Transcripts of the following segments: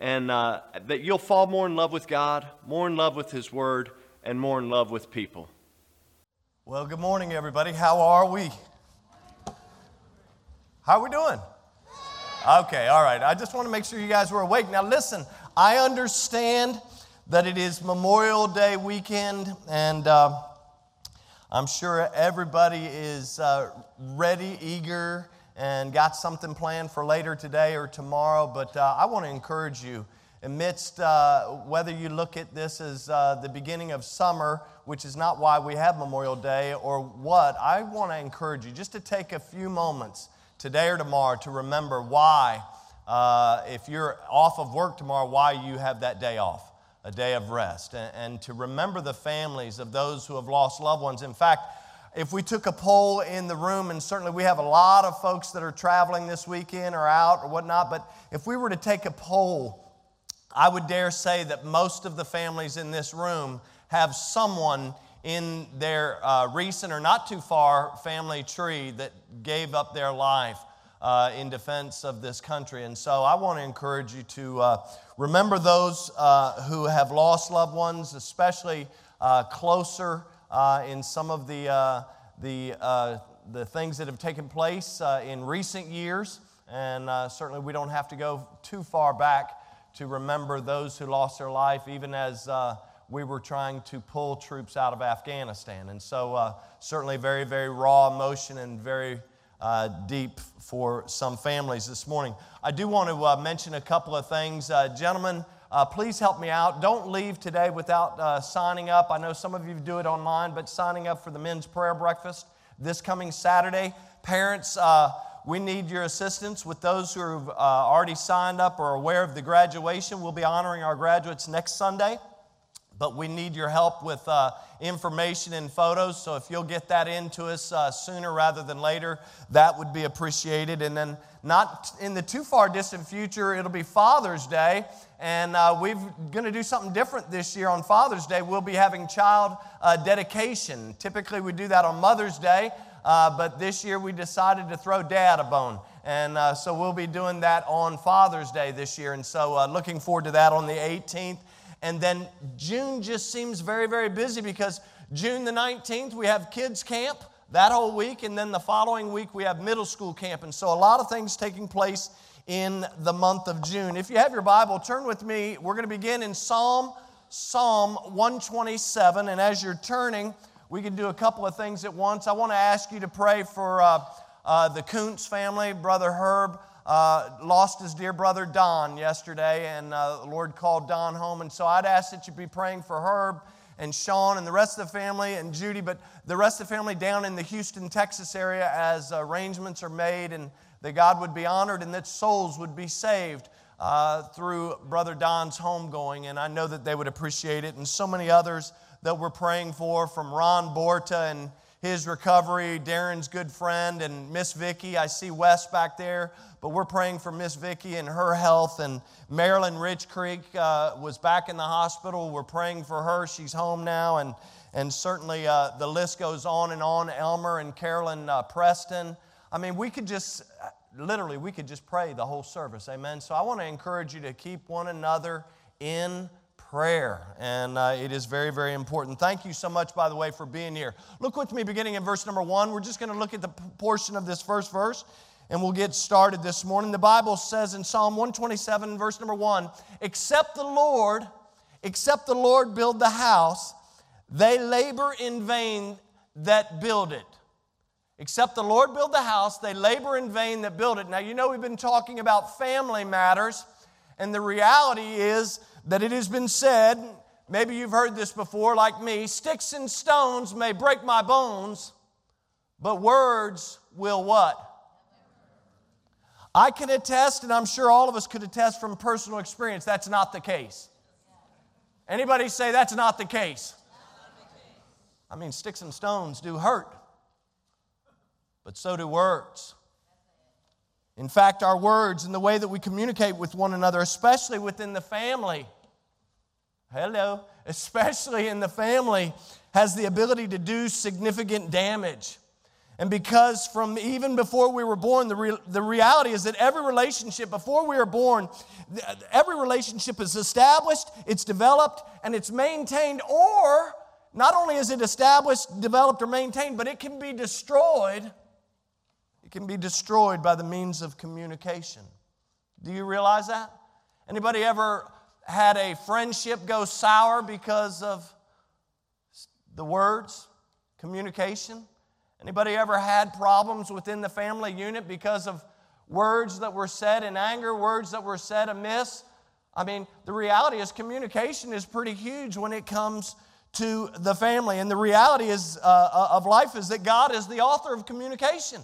and uh, that you'll fall more in love with God, more in love with His Word, and more in love with people. Well, good morning, everybody. How are we? How are we doing? Okay, all right. I just want to make sure you guys were awake. Now, listen, I understand that it is Memorial Day weekend, and uh, I'm sure everybody is uh, ready, eager, and got something planned for later today or tomorrow, but uh, I want to encourage you amidst uh, whether you look at this as uh, the beginning of summer, which is not why we have Memorial Day, or what, I want to encourage you just to take a few moments today or tomorrow to remember why, uh, if you're off of work tomorrow, why you have that day off, a day of rest, and, and to remember the families of those who have lost loved ones. In fact, if we took a poll in the room, and certainly we have a lot of folks that are traveling this weekend or out or whatnot, but if we were to take a poll, I would dare say that most of the families in this room have someone in their uh, recent or not too far family tree that gave up their life uh, in defense of this country. And so I want to encourage you to uh, remember those uh, who have lost loved ones, especially uh, closer uh, in some of the, uh, the, uh, the things that have taken place uh, in recent years. And uh, certainly we don't have to go too far back to remember those who lost their life, even as we were trying to pull troops out of Afghanistan. And so, certainly, very, very raw emotion and very uh, deep for some families this morning. I do want to uh, mention a couple of things. Uh, gentlemen, uh, please help me out. Don't leave today without uh, signing up. I know some of you do it online, but signing up for the men's prayer breakfast this coming Saturday. Parents, uh, we need your assistance with those who have uh, already signed up or aware of the graduation. We'll be honoring our graduates next Sunday, but we need your help with uh, information and photos. So if you'll get that into us uh, sooner rather than later, that would be appreciated. And then, not in the too far distant future, it'll be Father's Day. And uh, we're going to do something different this year on Father's Day. We'll be having child uh, dedication. Typically, we do that on Mother's Day, uh, but this year we decided to throw dad a bone. And uh, so we'll be doing that on Father's Day this year. And so uh, looking forward to that on the 18th. And then June just seems very, very busy because June the 19th, we have kids' camp that whole week. And then the following week, we have middle school camp. And so a lot of things taking place in the month of June. If you have your Bible, turn with me. We're going to begin in Psalm Psalm 127, and as you're turning, we can do a couple of things at once. I want to ask you to pray for uh, uh, the Kuntz family. Brother Herb uh, lost his dear brother Don yesterday, and uh, the Lord called Don home. And so I'd ask that you be praying for Herb and Sean and the rest of the family and Judy, but the rest of the family down in the Houston, Texas area as arrangements are made and that God would be honored and that souls would be saved uh, through Brother Don's homegoing. And I know that they would appreciate it. And so many others that we're praying for, from Ron Borta and his recovery, Darren's good friend, and Miss Vicky. I see Wes back there, but we're praying for Miss Vicky and her health. And Marilyn Rich Creek uh, was back in the hospital. We're praying for her. She's home now. And, and certainly uh, the list goes on and on. Elmer and Carolyn uh, Preston. I mean, we could just, literally, we could just pray the whole service. Amen. So I want to encourage you to keep one another in prayer. And uh, it is very, very important. Thank you so much, by the way, for being here. Look with me beginning in verse number one. We're just going to look at the portion of this first verse and we'll get started this morning. The Bible says in Psalm 127, verse number one, except the Lord, except the Lord build the house, they labor in vain that build it. Except the Lord build the house, they labor in vain that build it. Now, you know, we've been talking about family matters, and the reality is that it has been said, maybe you've heard this before, like me sticks and stones may break my bones, but words will what? I can attest, and I'm sure all of us could attest from personal experience, that's not the case. Anybody say that's not the case? I mean, sticks and stones do hurt, but so do words. In fact, our words and the way that we communicate with one another, especially within the family, hello, especially in the family, has the ability to do significant damage. And because from even before we were born, the, re- the reality is that every relationship before we are born, every relationship is established, it's developed, and it's maintained. Or not only is it established, developed, or maintained, but it can be destroyed. It can be destroyed by the means of communication. Do you realize that? Anybody ever had a friendship go sour because of the words, communication? Anybody ever had problems within the family unit because of words that were said in anger, words that were said amiss? I mean, the reality is communication is pretty huge when it comes to the family. And the reality is, uh, uh of life is that God is the author of communication.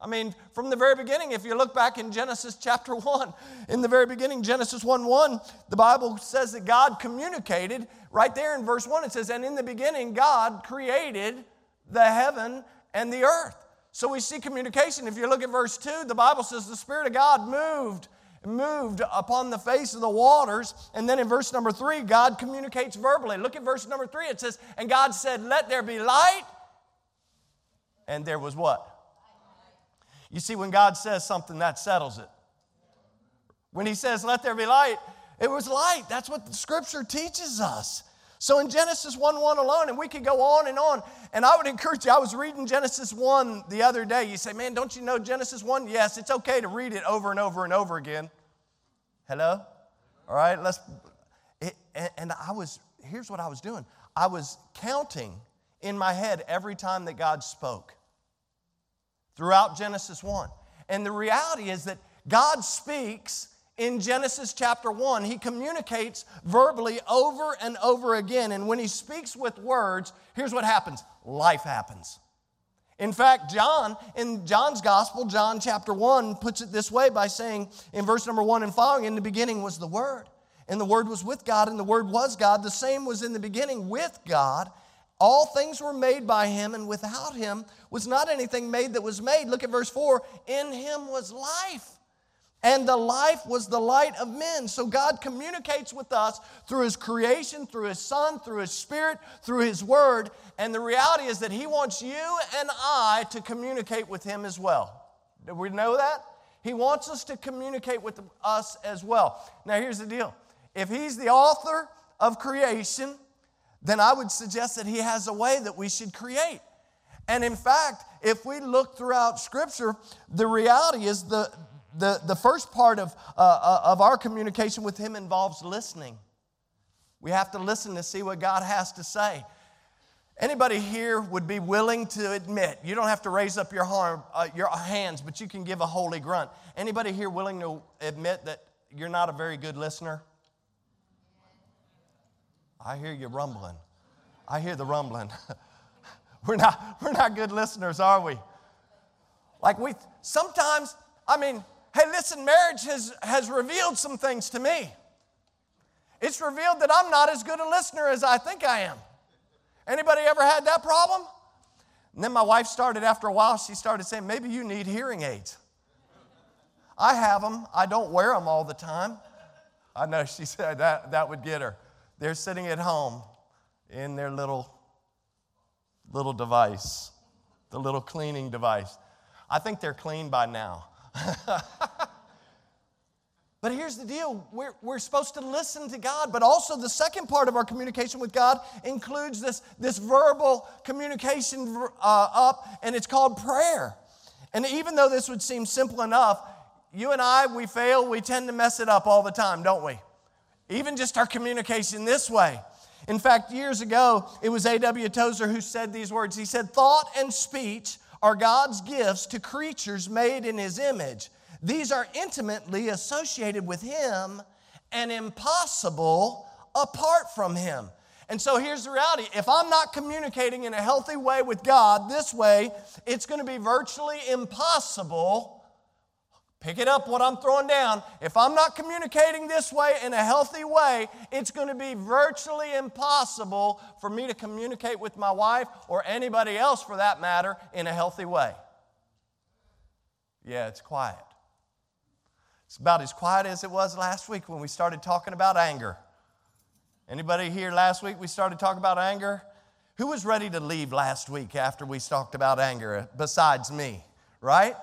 I mean, from the very beginning, if you look back in Genesis chapter 1, in the very beginning, Genesis 1 1, the Bible says that God communicated. Right there in verse 1, it says, And in the beginning, God created the heaven and the earth. So we see communication. If you look at verse 2, the Bible says the Spirit of God moved moved upon the face of the waters. And then in verse number 3, God communicates verbally. Look at verse number 3. It says, "And God said, "Let there be light." And there was what? You see when God says something that settles it. When he says, "Let there be light," it was light. That's what the scripture teaches us. So in Genesis 1 1 alone, and we could go on and on. And I would encourage you, I was reading Genesis 1 the other day. You say, man, don't you know Genesis 1? Yes, it's okay to read it over and over and over again. Hello? All right, let's. It, and I was, here's what I was doing I was counting in my head every time that God spoke throughout Genesis 1. And the reality is that God speaks in Genesis chapter 1, he communicates verbally over and over again. And when he speaks with words, here's what happens life happens. In fact, John, in John's gospel, John chapter 1, puts it this way by saying in verse number 1 and following, In the beginning was the Word, and the Word was with God, and the Word was God. The same was in the beginning with God. All things were made by him, and without him was not anything made that was made. Look at verse 4 In him was life and the life was the light of men. So God communicates with us through His creation, through His Son, through His Spirit, through His Word. And the reality is that He wants you and I to communicate with Him as well. Do we know that? He wants us to communicate with us as well. Now, here's the deal if He's the author of creation, then I would suggest that He has a way that we should create. And in fact, if we look throughout Scripture, the reality is the, the, the first part of, uh, uh, of our communication with Him involves listening. We have to listen to see what God has to say. Anybody here would be willing to admit, you don't have to raise up your, uh, your hands, but you can give a holy grunt. Anybody here willing to admit that you're not a very good listener? I hear you rumbling. I hear the rumbling. we're, not, we're not good listeners, are we? Like we sometimes, I mean, Hey, listen, marriage has, has revealed some things to me. It's revealed that I'm not as good a listener as I think I am. Anybody ever had that problem? And then my wife started, after a while, she started saying, maybe you need hearing aids. I have them. I don't wear them all the time. I know she said that, that would get her. They're sitting at home in their little, little device, the little cleaning device. I think they're clean by now. but here's the deal we're, we're supposed to listen to God, but also the second part of our communication with God includes this, this verbal communication uh, up, and it's called prayer. And even though this would seem simple enough, you and I, we fail, we tend to mess it up all the time, don't we? Even just our communication this way. In fact, years ago, it was A.W. Tozer who said these words. He said, Thought and speech are God's gifts to creatures made in His image. These are intimately associated with Him and impossible apart from Him. And so here's the reality if I'm not communicating in a healthy way with God this way, it's going to be virtually impossible Pick it up what I'm throwing down. If I'm not communicating this way in a healthy way, it's going to be virtually impossible for me to communicate with my wife or anybody else for that matter in a healthy way. Yeah, it's quiet. It's about as quiet as it was last week when we started talking about anger. Anybody here last week we started talking about anger? Who was ready to leave last week after we talked about anger besides me, right?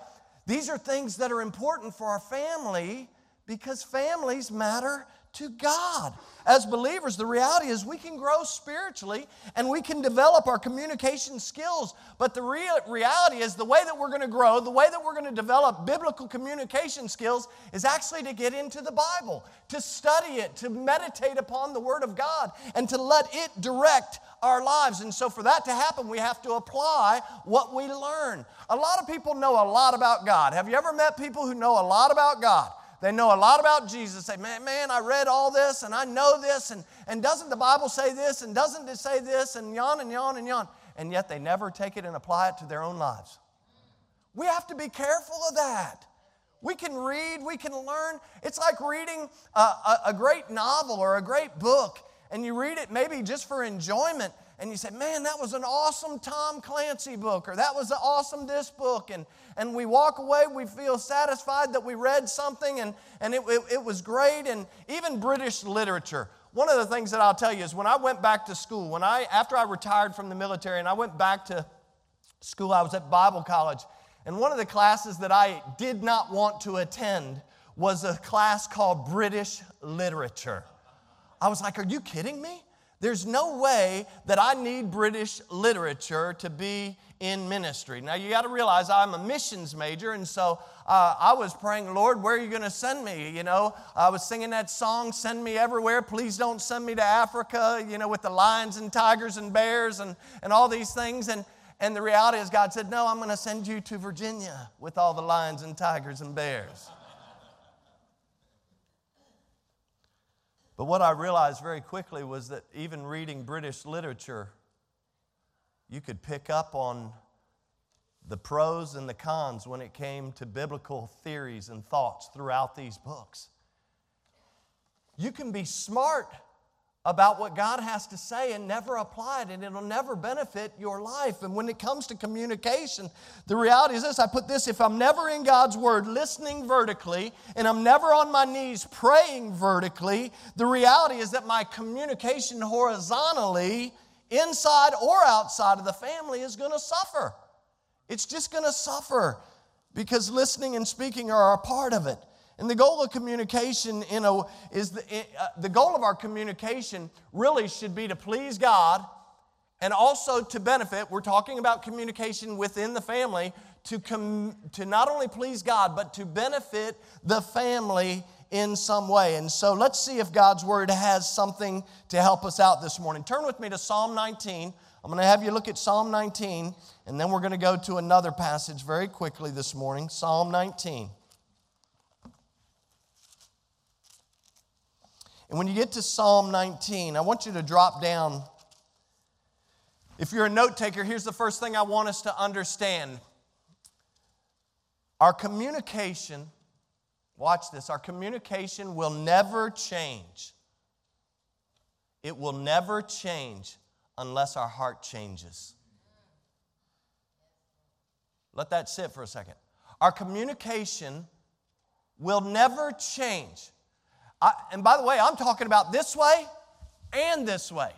These are things that are important for our family because families matter to God. As believers, the reality is we can grow spiritually and we can develop our communication skills. But the real reality is the way that we're going to grow, the way that we're going to develop biblical communication skills is actually to get into the Bible, to study it, to meditate upon the Word of God, and to let it direct our lives. And so, for that to happen, we have to apply what we learn. A lot of people know a lot about God. Have you ever met people who know a lot about God? They know a lot about Jesus. Say, man, man, I read all this and I know this, and, and doesn't the Bible say this, and doesn't it say this, and yon and yon and yon. And yet they never take it and apply it to their own lives. We have to be careful of that. We can read, we can learn. It's like reading a, a, a great novel or a great book, and you read it maybe just for enjoyment, and you say, man, that was an awesome Tom Clancy book, or that was an awesome this book. And, and we walk away, we feel satisfied that we read something and, and it, it, it was great. And even British literature. One of the things that I'll tell you is when I went back to school, when I, after I retired from the military and I went back to school, I was at Bible college. And one of the classes that I did not want to attend was a class called British literature. I was like, are you kidding me? There's no way that I need British literature to be in ministry. Now, you got to realize I'm a missions major, and so uh, I was praying, Lord, where are you going to send me? You know, I was singing that song, Send Me Everywhere. Please don't send me to Africa, you know, with the lions and tigers and bears and, and all these things. And, and the reality is, God said, No, I'm going to send you to Virginia with all the lions and tigers and bears. But what I realized very quickly was that even reading British literature, you could pick up on the pros and the cons when it came to biblical theories and thoughts throughout these books. You can be smart about what God has to say and never apply it, and it'll never benefit your life. And when it comes to communication, the reality is this I put this if I'm never in God's Word listening vertically, and I'm never on my knees praying vertically, the reality is that my communication horizontally, inside or outside of the family, is to suffer. It's just to suffer because listening and speaking are a part of it. And the goal of communication you know, is the, uh, the goal of our communication really should be to please God and also to benefit. We're talking about communication within the family to, com, to not only please God, but to benefit the family in some way. And so let's see if God's word has something to help us out this morning. Turn with me to Psalm 19. I'm going to have you look at Psalm 19, and then we're going to go to another passage very quickly this morning. Psalm 19. And when you get to Psalm 19, I want you to drop down. If you're a note taker, here's the first thing I want us to understand. Our communication, watch this, our communication will never change. It will never change unless our heart changes. Let that sit for a second. Our communication will never change I, and by the way, I'm talking about this way and this way.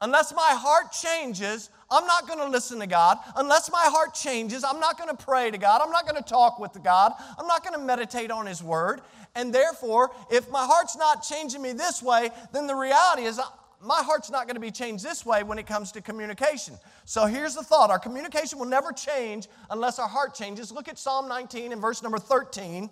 Unless my heart changes, I'm not going to listen to God. Unless my heart changes, I'm not going to pray to God. I'm not going to talk with God. I'm not going to meditate on His Word. And therefore, if my heart's not changing me this way, then the reality is my heart's not going to be changed this way when it comes to communication. So here's the thought our communication will never change unless our heart changes. Look at Psalm 19 and verse number 13.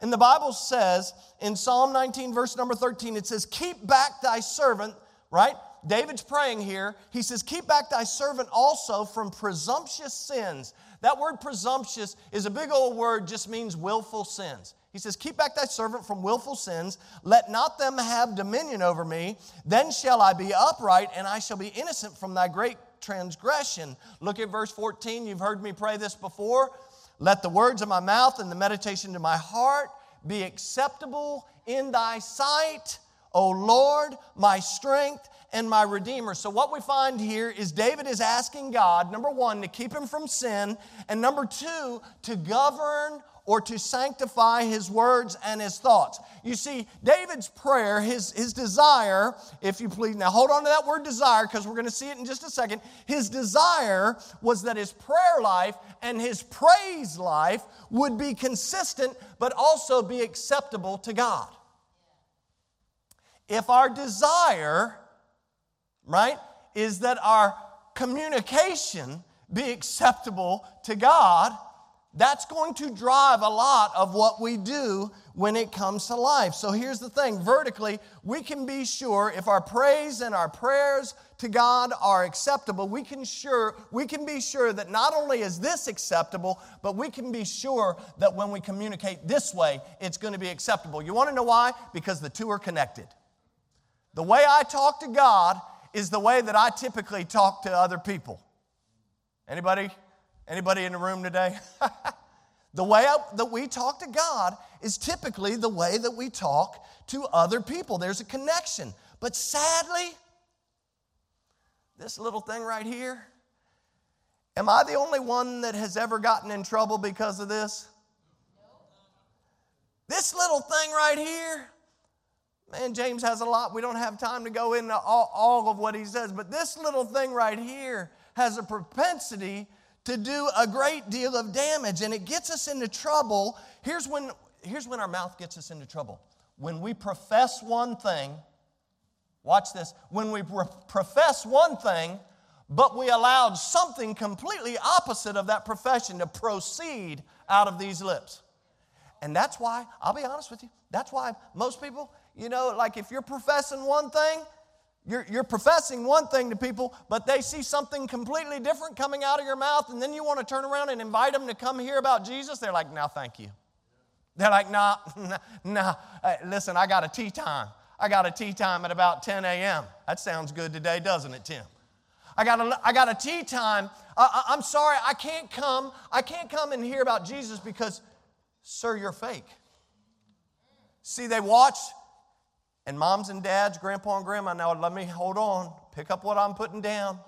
And the Bible says in Psalm 19, verse number 13, it says, Keep back thy servant, right? David's praying here. He says, Keep back thy servant also from presumptuous sins. That word presumptuous is a big old word, just means willful sins. He says, Keep back thy servant from willful sins. Let not them have dominion over me. Then shall I be upright, and I shall be innocent from thy great transgression. Look at verse 14. You've heard me pray this before. Let the words of my mouth and the meditation of my heart be acceptable in thy sight, O Lord, my strength and my Redeemer. So, what we find here is David is asking God, number one, to keep him from sin, and number two, to govern or to sanctify his words and his thoughts. You see, David's prayer, his, his desire, if you please, now hold on to that word desire because we're going to see it in just a second. His desire was that his prayer life and his praise life would be consistent but also be acceptable to God. If our desire, right, is that our communication be acceptable to God, that's going to drive a lot of what we do when it comes to life. So here's the thing vertically, we can be sure if our praise and our prayers to God are acceptable, we can sure we can be sure that not only is this acceptable, but we can be sure that when we communicate this way, it's going to be acceptable. You want to know why? Because the two are connected. The way I talk to God is the way that I typically talk to other people. Anybody Anybody in the room today? the way that we talk to God is typically the way that we talk to other people. There's a connection. But sadly, this little thing right here, am I the only one that has ever gotten in trouble because of this? This little thing right here, man, James has a lot. We don't have time to go into all, all of what he says, but this little thing right here has a propensity to do a great deal of damage and it gets us into trouble. Here's when, here's when our mouth gets us into trouble. When we profess one thing, watch this, when we profess one thing, but we allowed something completely opposite of that profession to proceed out of these lips. And that's why, I'll be honest with you, that's why most people, you know, like if you're professing one thing you're, you're professing one thing to people, but they see something completely different coming out of your mouth, and then you want to turn around and invite them to come hear about Jesus. They're like, no, thank you. They're like, nah, nah, nah. Hey, listen, I got a tee time. I got a tee time at about 10 a.m. That sounds good today, doesn't it, Tim? I got a, I got a tee time. I, I'm sorry, I can't come. I can't come and hear about Jesus because, sir, you're fake. See, they watch and moms and dads, grandpa and grandma, now let me hold on, pick up what I'm putting down.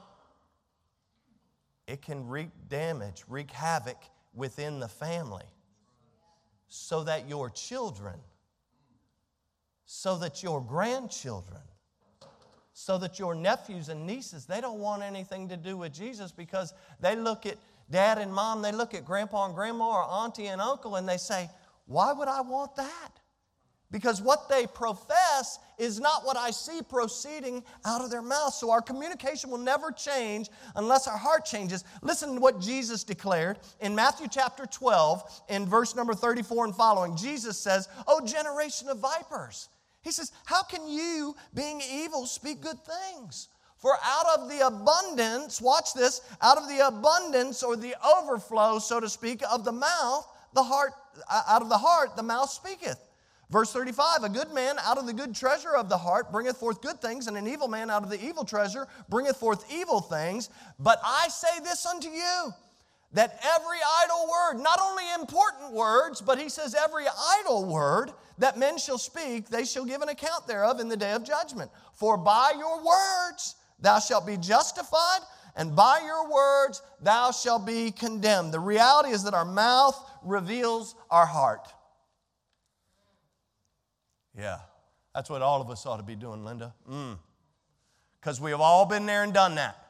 It can wreak damage, wreak havoc within the family so that your children, so that your grandchildren, so that your nephews and nieces, they don't want anything to do with Jesus because they look at dad and mom, they look at grandpa and grandma or auntie and uncle and they say, Why would I want that? Because what they profess is not what I see proceeding out of their mouth. So our communication will never change unless our heart changes. Listen to what Jesus declared in Matthew chapter 12, in verse number 34 and following. Jesus says, Oh, generation of vipers. He says, How can you, being evil, speak good things? For out of the abundance, watch this, out of the abundance or the overflow, so to speak, of the mouth, the heart, uh, out of the heart, the mouth speaketh. Verse 35 A good man out of the good treasure of the heart bringeth forth good things, and an evil man out of the evil treasure bringeth forth evil things. But I say this unto you that every idle word, not only important words, but he says every idle word that men shall speak, they shall give an account thereof in the day of judgment. For by your words thou shalt be justified, and by your words thou shalt be condemned. The reality is that our mouth reveals our heart. Yeah, that's what all of us ought to be doing, Linda. Because mm. we have all been there and done that.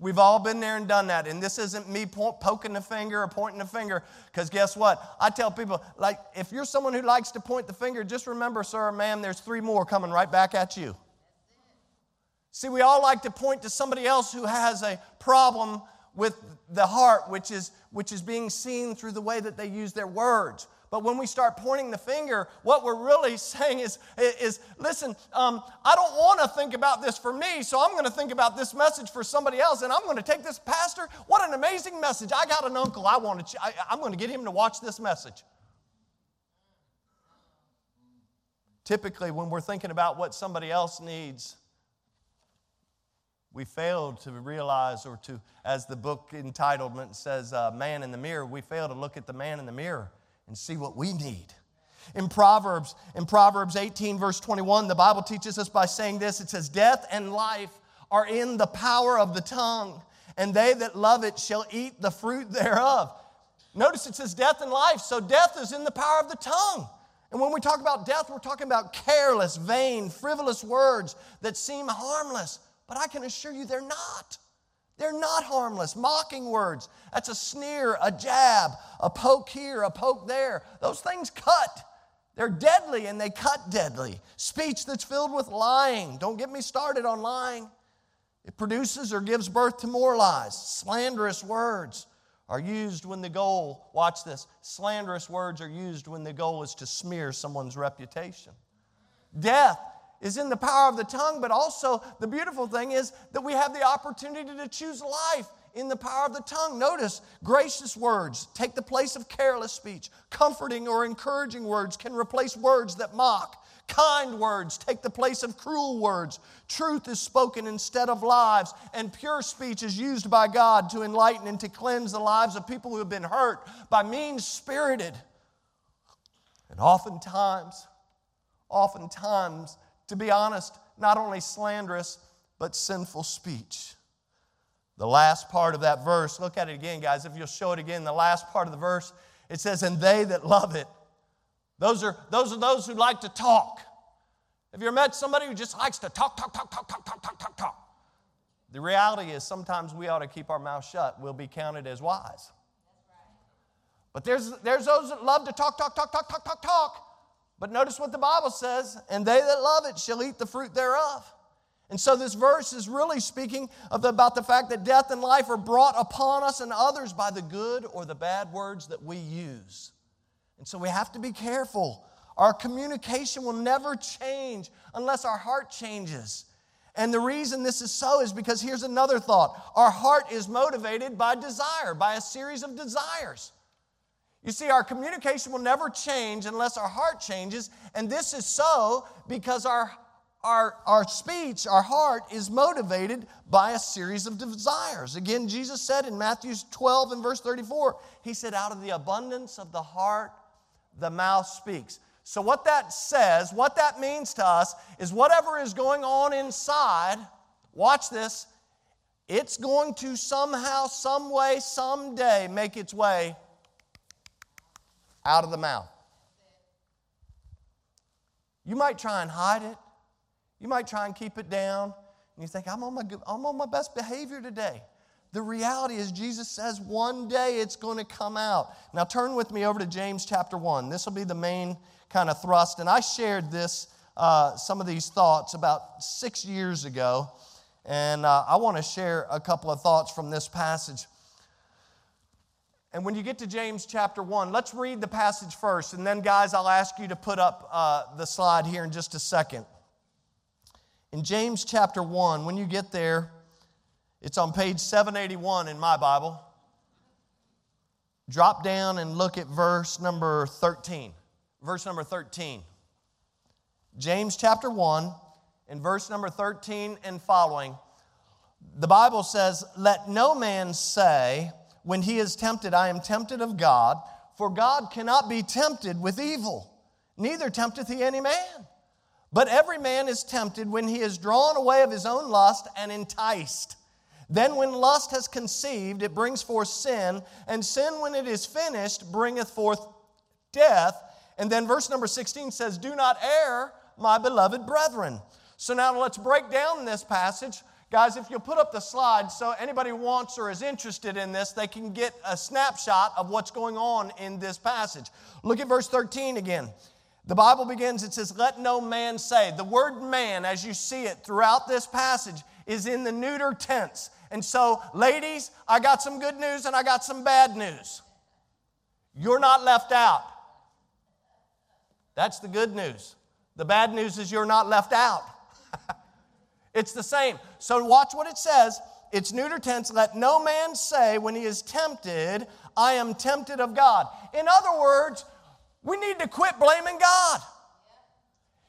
We've all been there and done that. And this isn't me po- poking the finger or pointing the finger. Because guess what? I tell people, like, if you're someone who likes to point the finger, just remember, sir, ma'am, there's three more coming right back at you. See, we all like to point to somebody else who has a problem with the heart, which is, which is being seen through the way that they use their words. But when we start pointing the finger, what we're really saying is, is listen, um, I don't want to think about this for me, so I'm going to think about this message for somebody else, and I'm going to take this pastor. What an amazing message. I got an uncle. I want to, I, I'm going to get him to watch this message. Typically, when we're thinking about what somebody else needs, We fail to realize, or to, as the book entitlement says, uh, Man in the Mirror, we fail to look at the man in the mirror and see what we need. In Proverbs, in Proverbs 18, verse 21, the Bible teaches us by saying this it says, Death and life are in the power of the tongue, and they that love it shall eat the fruit thereof. Notice it says death and life, so death is in the power of the tongue. And when we talk about death, we're talking about careless, vain, frivolous words that seem harmless, but I can assure you they're not. They're not harmless. Mocking words, that's a sneer, a jab, a poke here, a poke there. Those things cut. They're deadly and they cut deadly. Speech that's filled with lying. Don't get me started on lying. It produces or gives birth to more lies. Slanderous words are used when the goal, watch this, slanderous words are used when the goal is to smear someone's reputation. Death is in the power of the tongue, but also the beautiful thing is that we have the opportunity to choose life in the power of the tongue. Notice, gracious words take the place of careless speech. Comforting or encouraging words can replace words that mock. Kind words take the place of cruel words. Truth is spoken instead of lies, and pure speech is used by God to enlighten and to cleanse the lives of people who have been hurt by mean spirited. And oftentimes, oftentimes, to be honest, not only slanderous, but sinful speech. The last part of that verse, look at it again, guys, if you'll show it again, the last part of the verse, it says, And they that love it those are, those are those who like to talk. Have you ever met somebody who just likes to talk, talk, talk, talk, talk, talk, talk, talk, talk? The reality is sometimes we ought to keep our mouth shut. We'll be counted as wise. But there's, there's those that love to talk, talk, talk, talk, talk, talk, talk. But notice what the Bible says, and they that love it shall eat the fruit thereof. And so this verse is really speaking the, about the fact that death and life are brought upon us and others by the good or the bad words that we use. And so we have to be careful. Our communication will never change unless our heart changes. And the reason this is so is because here's another thought our heart is motivated by desire, by a series of desires. You see, our communication will never change unless our heart changes. And this is so because our, our, our speech, our heart, is motivated by a series of desires. Again, Jesus said in Matthew 12 and verse 34, He said, Out of the abundance of the heart, the mouth speaks. So, what that says, what that means to us, is whatever is going on inside, watch this, it's going to somehow, some way, someday make its way out of the mouth. You might try and hide it, you might try and keep it down, and you think, I'm on my, I'm on my best behavior today. The reality is, Jesus says one day it's going to come out. Now, turn with me over to James chapter 1. This will be the main kind of thrust. And I shared this, uh, some of these thoughts about six years ago. And uh, I want to share a couple of thoughts from this passage. And when you get to James chapter 1, let's read the passage first. And then, guys, I'll ask you to put up uh, the slide here in just a second. In James chapter 1, when you get there, it's on page 781 in my Bible. Drop down and look at verse number 13. Verse number 13. James chapter 1 in verse number 13 and following. The Bible says, Let no man say, when he is tempted, I am tempted of God, for God cannot be tempted with evil, neither tempteth he any man. But every man is tempted when he is drawn away of his own lust and enticed. Then, when lust has conceived, it brings forth sin, and sin, when it is finished, bringeth forth death. And then, verse number 16 says, Do not err, my beloved brethren. So, now let's break down this passage. Guys, if you'll put up the slide so anybody wants or is interested in this, they can get a snapshot of what's going on in this passage. Look at verse 13 again. The Bible begins, it says, Let no man say. The word man, as you see it throughout this passage, is in the neuter tense. And so, ladies, I got some good news and I got some bad news. You're not left out. That's the good news. The bad news is you're not left out. it's the same. So, watch what it says. It's neuter tense. Let no man say when he is tempted, I am tempted of God. In other words, we need to quit blaming God.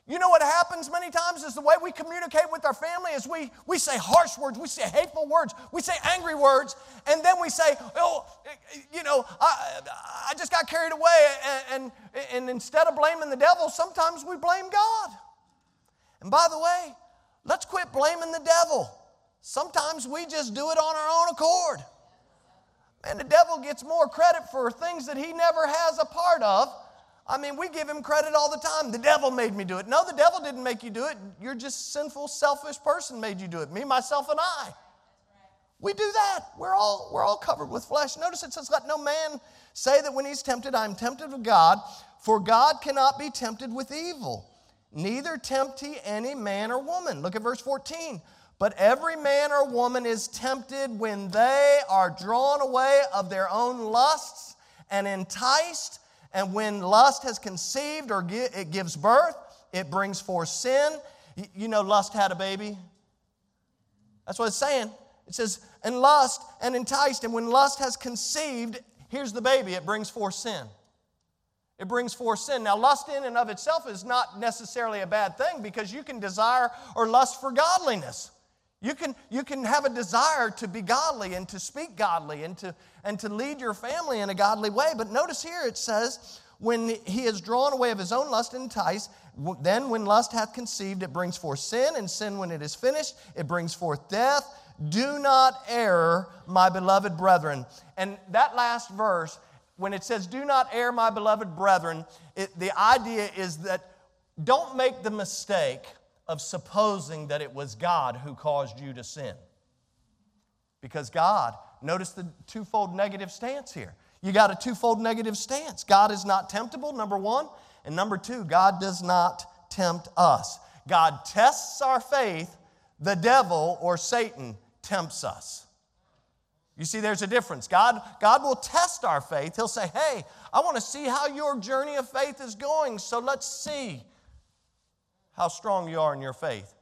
You know what happens many times is the way we communicate with our family is we, we say harsh words, we say hateful words, we say angry words, and then we say, oh, you know, I, I just got carried away. And, and, and instead of blaming the devil, sometimes we blame God. And by the way, let's quit blaming the devil. Sometimes we just do it on our own accord. And the devil gets more credit for things that he never has a part of I mean, we give him credit all the time. The devil made me do it. No, the devil didn't make you do it. You're just sinful, selfish person made you do it. Me, myself, and I. We do that. We're all, we're all covered with flesh. Notice it says, Let no man say that when he's tempted, I'm tempted of God, for God cannot be tempted with evil. Neither tempt he any man or woman. Look at verse 14. But every man or woman is tempted when they are drawn away of their own lusts and enticed and when lust has conceived or it gives birth, it brings forth sin. You know, lust had a baby. That's what it's saying. It says, and lust and enticed. And when lust has conceived, here's the baby, it brings forth sin. It brings forth sin. Now, lust in and of itself is not necessarily a bad thing because you can desire or lust for godliness. You can, you can have a desire to be godly and to speak godly and to, and to lead your family in a godly way. But notice here it says, when he is drawn away of his own lust and enticed, then when lust hath conceived, it brings forth sin, and sin, when it is finished, it brings forth death. Do not err, my beloved brethren. And that last verse, when it says, Do not err, my beloved brethren, it, the idea is that don't make the mistake of supposing that it was God who caused you to sin. Because God, notice the twofold negative stance here. You got a twofold negative stance. God is not temptable, number one. And number two, God does not tempt us. God tests our faith, the devil or Satan tempts us. You see, there's a difference. God, God will test our faith. He'll say, Hey, I want to see how your journey of faith is going, so let's see how strong you are in your faith.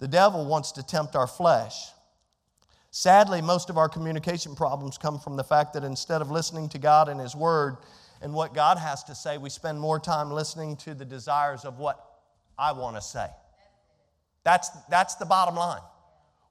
The devil wants to tempt our flesh. Sadly, most of our communication problems come from the fact that instead of listening to God and His Word and what God has to say, we spend more time listening to the desires of what I want to say. That's, that's the bottom line.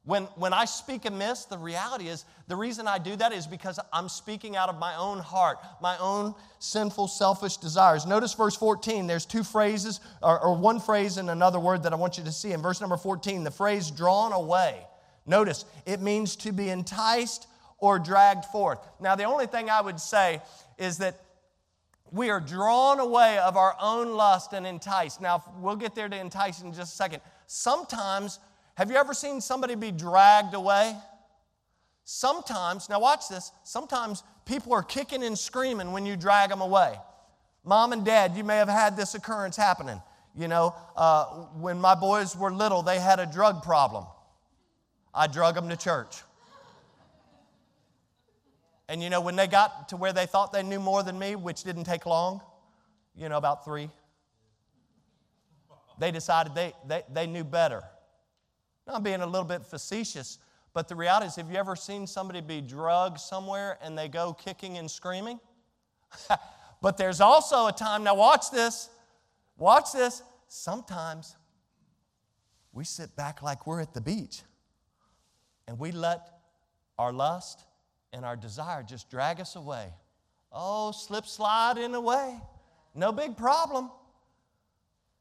When, when I speak amiss, the reality is the reason I do that is because I'm speaking out of my own heart, my own sinful, selfish desires. Notice verse 14, there's two phrases, or, or one phrase and another word that I want you to see. In verse number 14, the phrase drawn away. Notice, it means to be enticed or dragged forth. Now, the only thing I would say is that we are drawn away of our own lust and enticed. Now, we'll get there to entice in just a second. Sometimes have you ever seen somebody be dragged away? Sometimes, now watch this, sometimes people are kicking and screaming when you drag them away. Mom and dad, you may have had this occurrence happening. You know, uh, when my boys were little, they had a drug problem. I drug them to church. And you know, when they got to where they thought they knew more than me, which didn't take long, you know, about three, they decided they, they, they knew better. Now, I'm being a little bit facetious, but the reality is have you ever seen somebody be drugged somewhere and they go kicking and screaming? but there's also a time, now watch this, watch this. Sometimes we sit back like we're at the beach and we let our lust and our desire just drag us away. Oh, slip slide in a way. No big problem.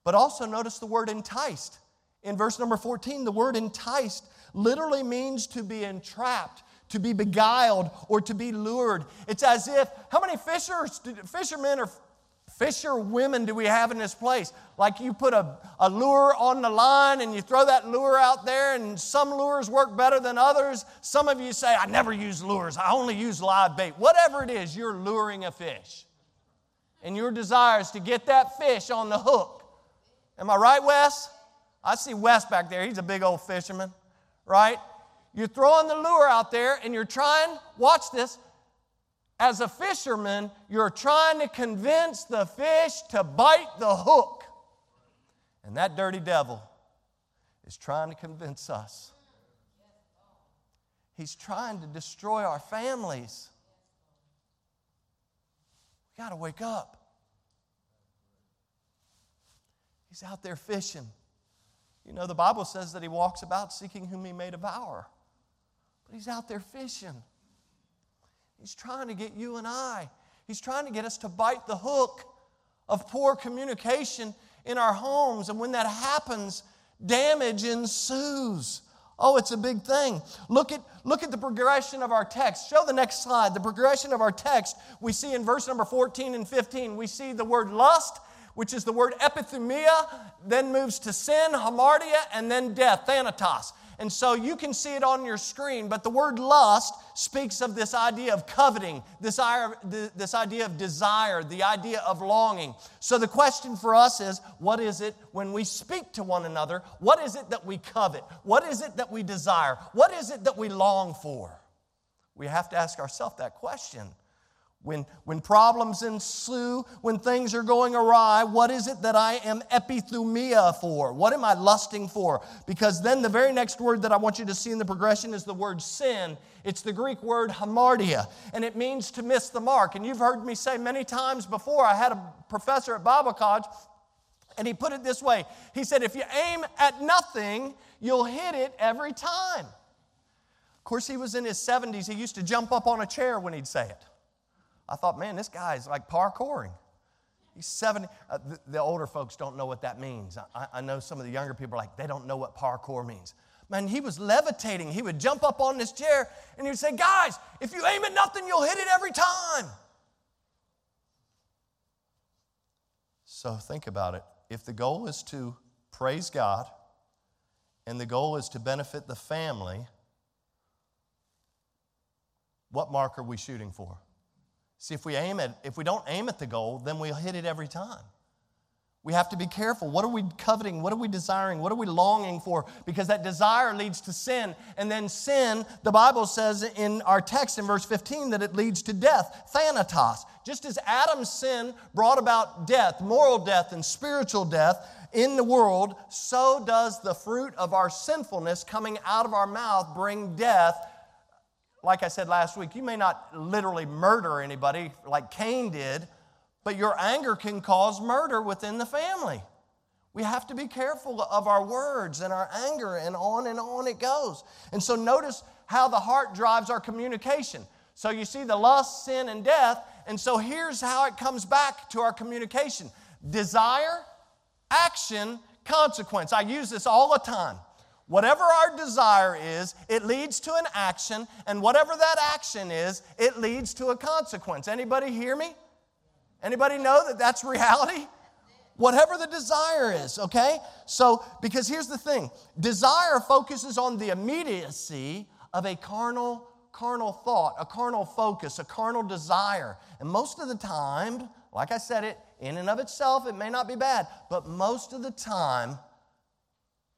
But also notice the word enticed in verse number 14, the word enticed literally means to be entrapped, to be beguiled, or to be lured. It's as if, how many fishers, fishermen or fisher women do we have in this place? Like you put a, a lure on the line and you throw that lure out there, and some lures work better than others. Some of you say, I never use lures, I only use live bait. Whatever it is, you're luring a fish. And your desire is to get that fish on the hook. Am I right, Wes? I see Wes back there. He's a big old fisherman, right? You're throwing the lure out there and you're trying, watch this. As a fisherman, you're trying to convince the fish to bite the hook. And that dirty devil is trying to convince us. He's trying to destroy our families. We got to wake up. He's out there fishing. You know, the Bible says that he walks about seeking whom he may devour. But he's out there fishing. He's trying to get you and I. He's trying to get us to bite the hook of poor communication in our homes. And when that happens, damage ensues. Oh, it's a big thing. Look at, look at the progression of our text. Show the next slide. The progression of our text, we see in verse number 14 and 15, we see the word lust, which is the word epithumia, then moves to sin, hamartia, and then death, thanatos. And so you can see it on your screen, but the word lust speaks of this idea of coveting, this, this idea of desire, the idea of longing. So the question for us is what is it when we speak to one another? What is it that we covet? What is it that we desire? What is it that we long for? We have to ask ourselves that question. When, when problems ensue, when things are going awry, what is it that I am epithumia for? What am I lusting for? Because then the very next word that I want you to see in the progression is the word sin. It's the Greek word hamartia, and it means to miss the mark. And you've heard me say many times before, I had a professor at Bible college, and he put it this way He said, If you aim at nothing, you'll hit it every time. Of course, he was in his 70s. He used to jump up on a chair when he'd say it. I thought, man, this guy's like parkouring. He's 70. Uh, the, the, older folks don't know what that means. I, I know some of the younger people are like, they don't know what parkour means. Man, he was levitating. He would jump up on this chair and he would say, Guys, if you aim at nothing, you'll hit it every time. So think about it. If the goal is to praise God and the goal is to benefit the family, what mark are we shooting for? See, if we aim at if we don't aim at the goal, then we'll hit it every time. We have to be careful. What are we coveting? What are we desiring? What are we longing for? Because that desire leads to sin. And then sin, the Bible says in our text in verse 15 that it leads to death, thanatos. Just as Adam's sin brought about death, moral death, and spiritual death in the world, so does the fruit of our sinfulness coming out of our mouth bring death like I said last week, you may not literally murder anybody like Cain did, but your anger can cause murder within the family. We have to be careful of our words and our anger, and on and on it goes. And so, notice how the heart drives our communication. So, you see the lust, sin, and death. And so, here's how it comes back to our communication desire, action, consequence. I use this all the time. Whatever our desire is, it leads to an action, and whatever that action is, it leads to a consequence. Anybody hear me? Anybody know that that's reality? Whatever the desire is, okay? So, because here's the thing desire focuses on the immediacy of a carnal carnal thought, a carnal focus, a carnal desire. And most of the time, like I said it, in and of itself, it may not be bad, but most of the time,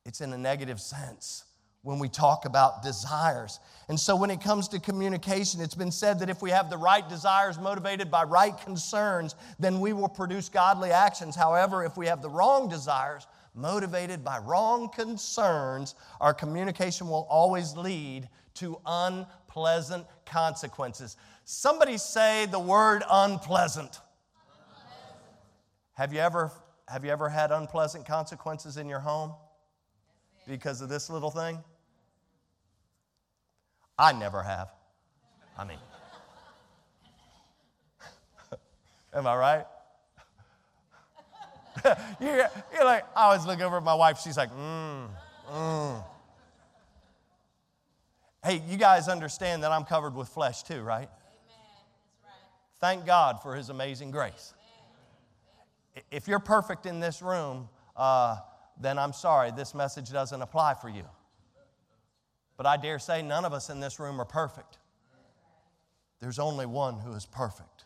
it's in a negative sense when we talk about desires. And so, when it comes to communication, it's been said that if we have the right desires motivated by right concerns, then we will produce godly actions. However, if we have the wrong desires motivated by wrong concerns, our communication will always lead to unpleasant consequences. Somebody say the word unpleasant. unpleasant. Have you ever have you ever had unpleasant consequences in your home? Because of this little thing? I never have. I mean, am I right? you're, you're, like, I always look over at my wife, she's like, mm, mm. Hey, you guys understand that I'm covered with flesh too, right? Thank God for His amazing grace. If you're perfect in this room, uh, then I'm sorry, this message doesn't apply for you. But I dare say none of us in this room are perfect. There's only one who is perfect.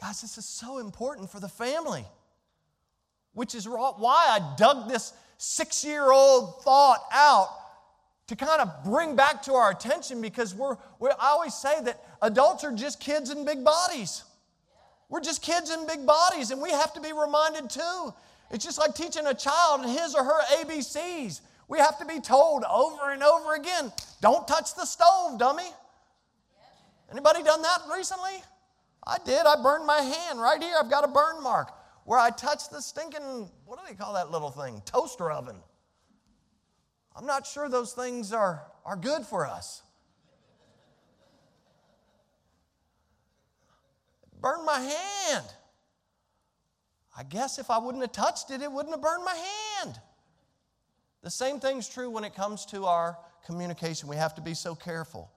Guys, this is so important for the family, which is why I dug this six year old thought out to kind of bring back to our attention because we're, we're, I always say that adults are just kids in big bodies. We're just kids in big bodies, and we have to be reminded too it's just like teaching a child his or her ABCs. We have to be told over and over again, don't touch the stove, dummy. Anybody done that recently? I did. I burned my hand right here. I've got a burn mark. where I touched the stinking, what do they call that little thing? Toaster oven. I'm not sure those things are, are good for us. Burn my hand. I guess if I wouldn't have touched it, it wouldn't have burned my hand. The same thing's true when it comes to our communication. We have to be so careful.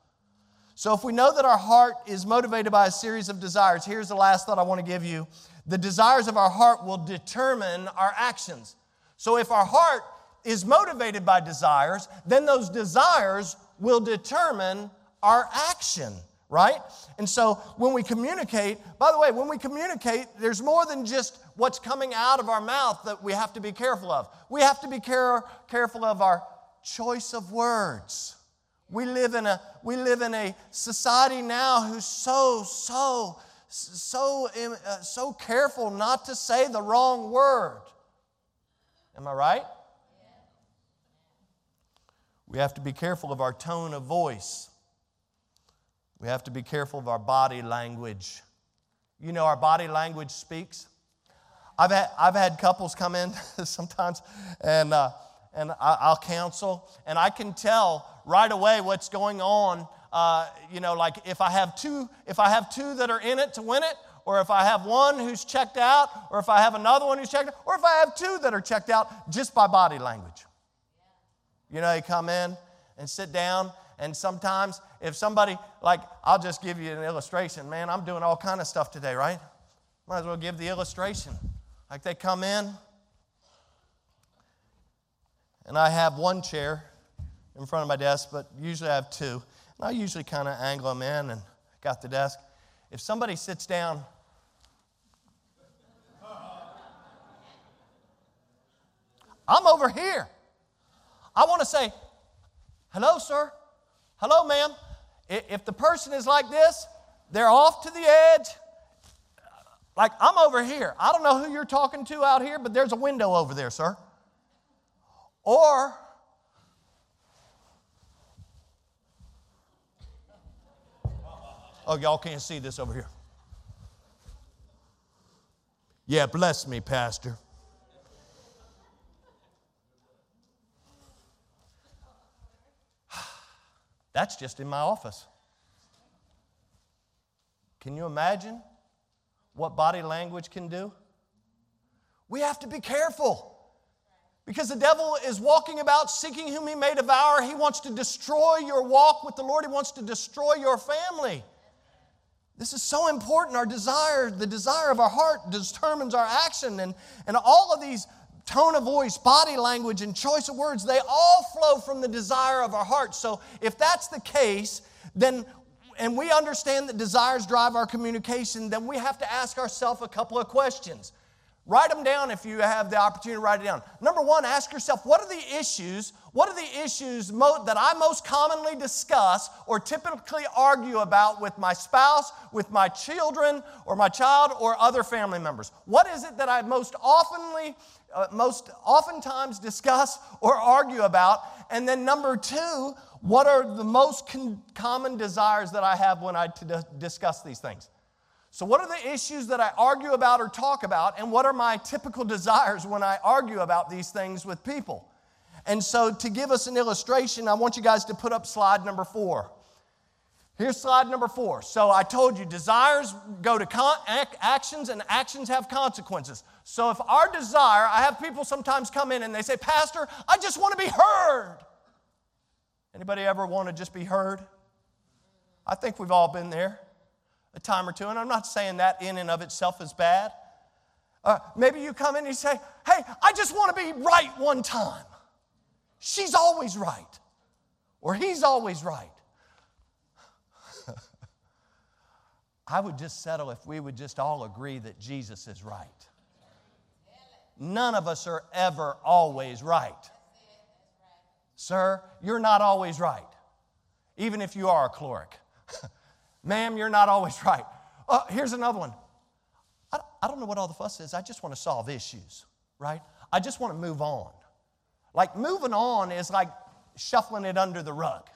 So, if we know that our heart is motivated by a series of desires, here's the last thought I want to give you. The desires of our heart will determine our actions. So, if our heart is motivated by desires, then those desires will determine our action, right? And so, when we communicate, by the way, when we communicate, there's more than just what's coming out of our mouth that we have to be careful of. We have to be care, careful of our choice of words. We live in a we live in a society now who's so so so uh, so careful not to say the wrong word. Am I right? We have to be careful of our tone of voice. We have to be careful of our body language. You know, our body language speaks. I've had, I've had couples come in sometimes, and, uh, and I, will counsel, and I can tell right away what's going on. Uh, you know, like if I have two, if I have two that are in it to win it, or if I have one who's checked out, or if I have another one who's checked out, or if I have two that are checked out just by body language. You know, they come in and sit down, and sometimes if somebody, like, I'll just give you an illustration. Man, I'm doing all kind of stuff today, right? Might as well give the illustration. Like they come in, and I have one chair in front of my desk, but usually I have two. And I usually kind of angle them in and got the desk. If somebody sits down, I'm over here. I want to say, hello, sir. Hello, ma'am. If the person is like this, they're off to the edge. Like, I'm over here. I don't know who you're talking to out here, but there's a window over there, sir. Or, oh, y'all can't see this over here. Yeah, bless me, Pastor. That's just in my office. Can you imagine? what body language can do? We have to be careful. Because the devil is walking about seeking whom he may devour. He wants to destroy your walk with the Lord, he wants to destroy your family. This is so important. Our desire, the desire of our heart, determines our action. And, and all of these tone of voice, body language, and choice of words, they all flow from the desire of our heart. So if that's the case, then and we understand that desires drive our communication, then we have to ask ourselves a couple of questions. Write them down if you have the opportunity to write it down. Number one, ask yourself what are the issues? What are the issues mo- that I most commonly discuss or typically argue about with my spouse, with my children, or my child, or other family members? What is it that I most oftenly, uh, most oftentimes discuss or argue about? And then number two, what are the most con- common desires that I have when I t- discuss these things? So, what are the issues that I argue about or talk about, and what are my typical desires when I argue about these things with people? And so, to give us an illustration, I want you guys to put up slide number four. Here's slide number four. So, I told you desires go to con- ac- actions, and actions have consequences. So, if our desire, I have people sometimes come in and they say, Pastor, I just want to be heard. Anybody ever want to just be heard? I think we've all been there a time or two, and I'm not saying that in and of itself is bad. Uh, maybe you come in and you say, Hey, I just want to be right one time. She's always right, or he's always right. I would just settle if we would just all agree that Jesus is right. None of us are ever always right. Sir, you're not always right, even if you are a cleric. Ma'am, you're not always right. Uh, here's another one. I, I don't know what all the fuss is. I just want to solve issues, right? I just want to move on. Like moving on is like shuffling it under the rug.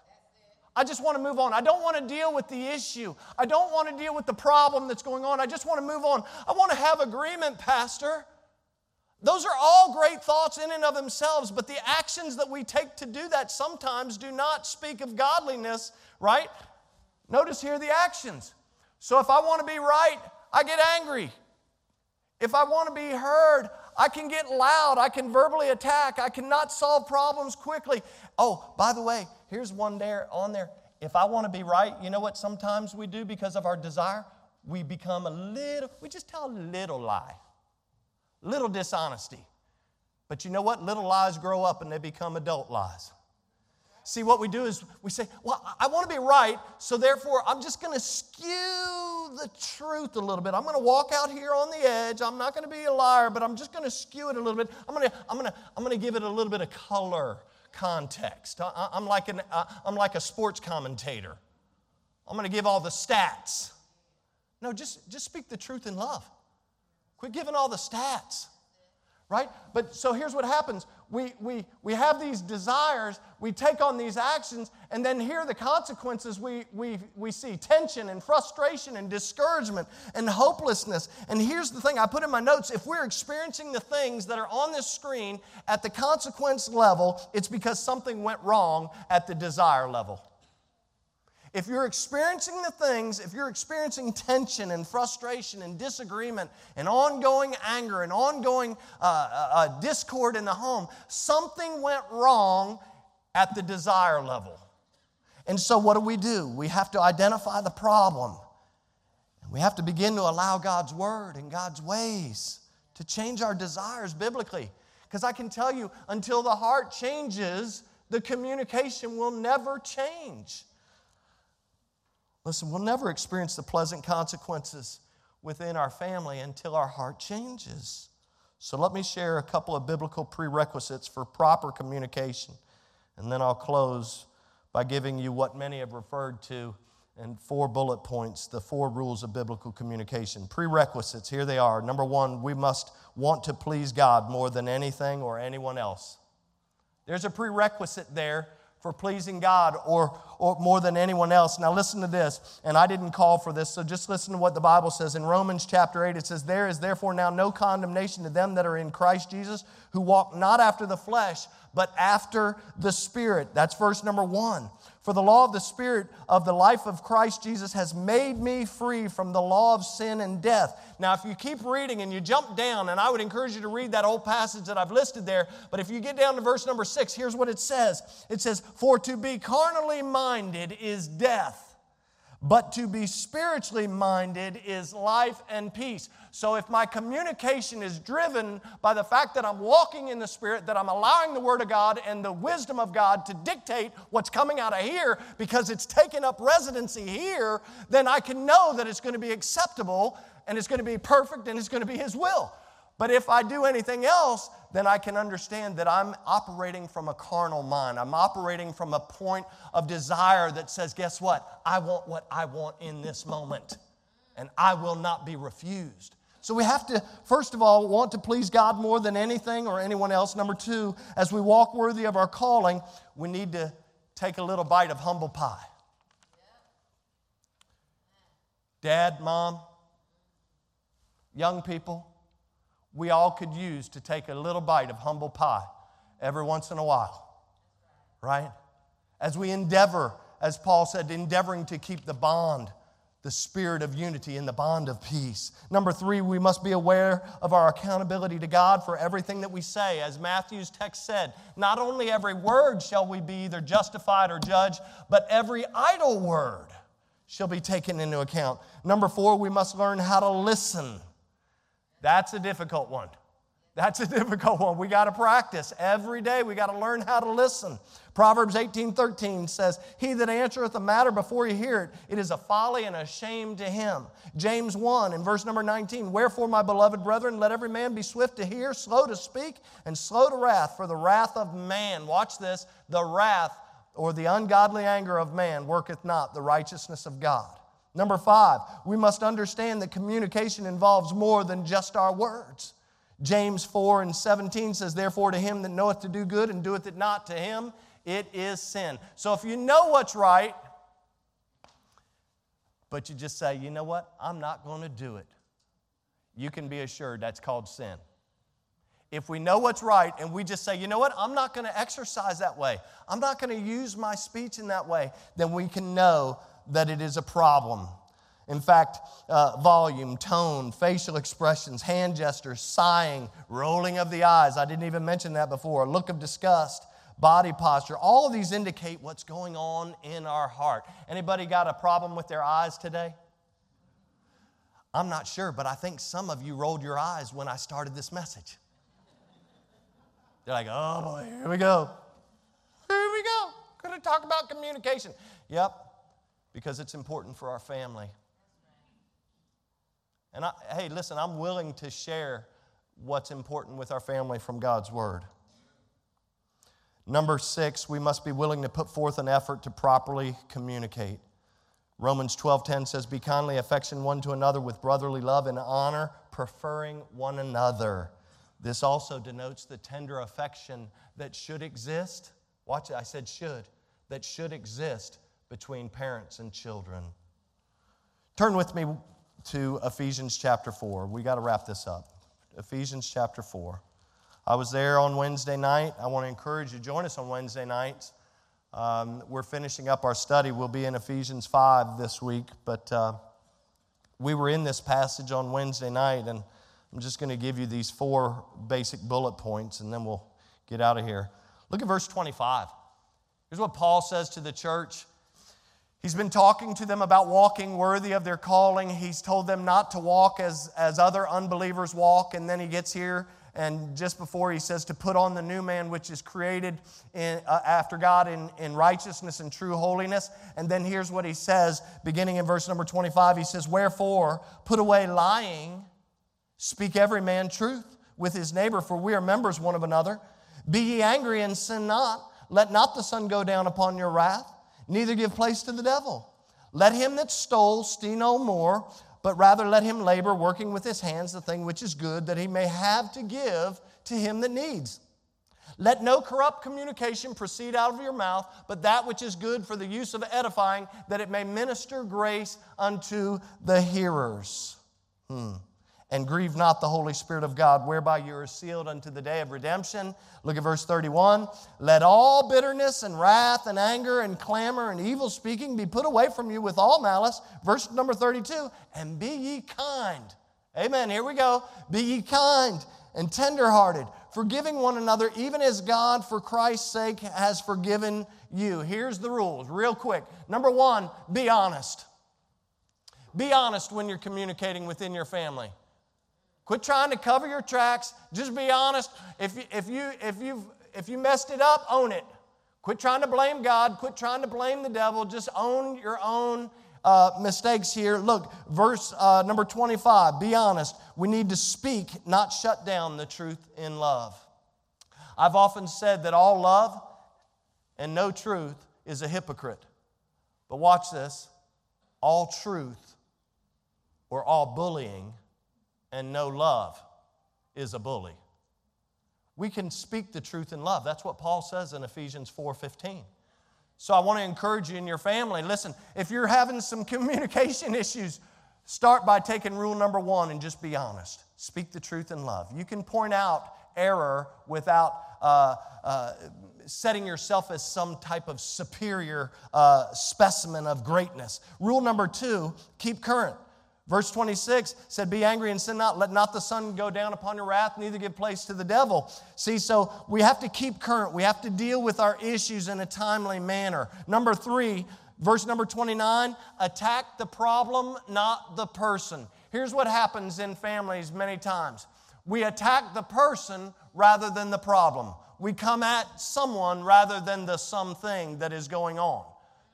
I just want to move on. I don't want to deal with the issue. I don't want to deal with the problem that's going on. I just want to move on. I want to have agreement, Pastor. Those are all great thoughts in and of themselves, but the actions that we take to do that sometimes do not speak of godliness, right? Notice here the actions. So if I want to be right, I get angry. If I want to be heard, I can get loud. I can verbally attack. I cannot solve problems quickly. Oh, by the way, here's one there on there. If I want to be right, you know what sometimes we do because of our desire? We become a little, we just tell a little lie, little dishonesty. But you know what? Little lies grow up and they become adult lies. See, what we do is we say, Well, I want to be right, so therefore I'm just going to skew the truth a little bit. I'm going to walk out here on the edge. I'm not going to be a liar, but I'm just going to skew it a little bit. I'm going to, I'm going to, I'm going to give it a little bit of color, context. I, am like an, I'm like a sports commentator. I'm going to give all the stats. No, just, just speak the truth in love. Quit giving all the stats right? But so here's what happens we, we, we have these desires, we take on these actions, and then here are the consequences we, we, we see tension and frustration and discouragement and hopelessness. And here's the thing I put in my notes if we're experiencing the things that are on this screen at the consequence level, it's because something went wrong at the desire level. If you're experiencing the things, if you're experiencing tension and frustration and disagreement and ongoing anger and ongoing uh, uh, uh, discord in the home, something went wrong at the desire level. And so, what do we do? We have to identify the problem. We have to begin to allow God's word and God's ways to change our desires biblically. Because I can tell you, until the heart changes, the communication will never change. Listen, we'll never experience the pleasant consequences within our family until our heart changes. So let me share a couple of biblical prerequisites for proper communication. And then I'll close by giving you what many have referred to in four bullet points the four rules of biblical communication. Prerequisites, here they are. Number one, we must want to please God more than anything or anyone else. There's a prerequisite there for pleasing God or, or more than anyone else. Now, listen to this, and I didn't call for this, so just listen to what the Bible says. In Romans chapter 8, it says, There is therefore now no condemnation to them that are in Christ Jesus, who walk not after the flesh, but after the Spirit. That's verse number one. For the law of the Spirit of the life of Christ Jesus has made me free from the law of sin and death. Now, if you keep reading and you jump down, and I would encourage you to read that whole passage that I've listed there, but if you get down to verse number six, here's what it says it says, For to be carnally minded is death but to be spiritually minded is life and peace. So if my communication is driven by the fact that I'm walking in the Spirit, that I'm allowing the Word of God and the wisdom of God to dictate what's coming out of here because it's taken up residency here, then I can know that it's going to be acceptable and it's going to be perfect and it's going to be His will. But if I do anything else, then I can understand that I'm operating from a carnal mind. I'm operating from a point of desire that says, guess what? I want what I want in this moment, and I will not be refused. So we have to, first of all, want to please God more than anything or anyone else. Number two, as we walk worthy of our calling, we need to take a little bite of humble pie. Dad, mom, young people, we all could use to take a little bite of humble pie every once in a while, right? As we endeavor, as Paul said, endeavoring to keep the bond, the spirit of unity and the bond of peace. Number three, we must be aware of our accountability to God for everything that we say. As Matthew's text said, not only every word shall we be either justified or judged, but every idle word shall be taken into account. Number four, we must learn how to listen. That's a difficult one. That's a difficult one. We got to practice every day. We got to learn how to listen. Proverbs 18 13 says, He that answereth a matter before you hear it, it is a folly and a shame to him. James 1 in verse number 19, Wherefore, my beloved brethren, let every man be swift to hear, slow to speak, and slow to wrath, for the wrath of man, watch this, the wrath or the ungodly anger of man worketh not the righteousness of God. Number five, we must understand that communication involves more than just our words. James 4 and 17 says, Therefore, to him that knoweth to do good and doeth it not, to him it is sin. So if you know what's right, but you just say, you know what, I'm not going to do it, you can be assured that's called sin. If we know what's right and we just say, you know what, I'm not going to exercise that way, I'm not going to use my speech in that way, then we can know that it is a problem. In fact, uh, volume, tone, facial expressions, hand gestures, sighing, rolling of the eyes, I didn't even mention that before, look of disgust, body posture, all of these indicate what's going on in our heart. Anybody got a problem with their eyes today? I'm not sure, but I think some of you rolled your eyes when I started this message. They're like, oh boy, here we go. Here we go. To talk about communication. Yep, because it's important for our family. And I, hey, listen, I'm willing to share what's important with our family from God's Word. Number six, we must be willing to put forth an effort to properly communicate. Romans 12:10 says, Be kindly affection one to another with brotherly love and honor, preferring one another. This also denotes the tender affection that should exist. Watch it, I said should, that should exist between parents and children. Turn with me to Ephesians chapter 4. We got to wrap this up. Ephesians chapter 4. I was there on Wednesday night. I want to encourage you, to join us on Wednesday nights. Um, we're finishing up our study. We'll be in Ephesians 5 this week, but uh, we were in this passage on Wednesday night, and I'm just going to give you these four basic bullet points, and then we'll get out of here. Look at verse 25. Here's what Paul says to the church. He's been talking to them about walking worthy of their calling. He's told them not to walk as, as other unbelievers walk, and then he gets here and just before he says to put on the new man which is created in, uh, after God in, in righteousness and true holiness. And then here's what he says, beginning in verse number 25. He says, Wherefore, put away lying, speak every man truth with his neighbor, for we are members one of another. Be ye angry and sin not. Let not the sun go down upon your wrath, neither give place to the devil. Let him that stole steal no more but rather let him labor, working with his hands the thing which is good, that he may have to give to him that needs. Let no corrupt communication proceed out of your mouth, but that which is good for the use of edifying, that it may minister grace unto the hearers. Hmm and grieve not the Holy Spirit of God, whereby you are sealed unto the day of redemption. Look at verse 31. Let all bitterness and wrath and anger and clamor and evil speaking be put away from you with all malice. Verse number 32. And be ye kind. Amen. Here we go. Be ye kind and tenderhearted, forgiving one another, even as God, for Christ's sake, has forgiven you. Here's the rules, real quick. Number one, be honest. Be honest when you're communicating within your family. Quit trying to cover your tracks. Just be honest. If you, if you, if you if you messed it up, own it. Quit trying to blame God. Quit trying to blame the devil. Just own your own uh, mistakes here. Look, verse uh, number 25. Be honest. We need to speak, not shut down the truth in love. I've often said that all love and no truth is a hypocrite. But watch this all truth or all bullying and no love is a bully. We can speak the truth in love. That's what Paul says in Ephesians 4:15. So I want to encourage you in your family. Listen, if you're having some communication issues, start by taking rule number 1 and just be honest. Speak the truth in love. You can point out error without uh, uh, setting yourself as some type of superior uh, specimen of greatness. Rule number two keep current. Verse 26 said, Be angry and sin not. Let not the sun go down upon your wrath, neither give place to the devil. See, so we have to keep current. We have to deal with our issues in a timely manner. Number three, verse number 29 attack the problem, not the person. Here's what happens in families many times we attack the person rather than the problem. We come at someone rather than the something that is going on.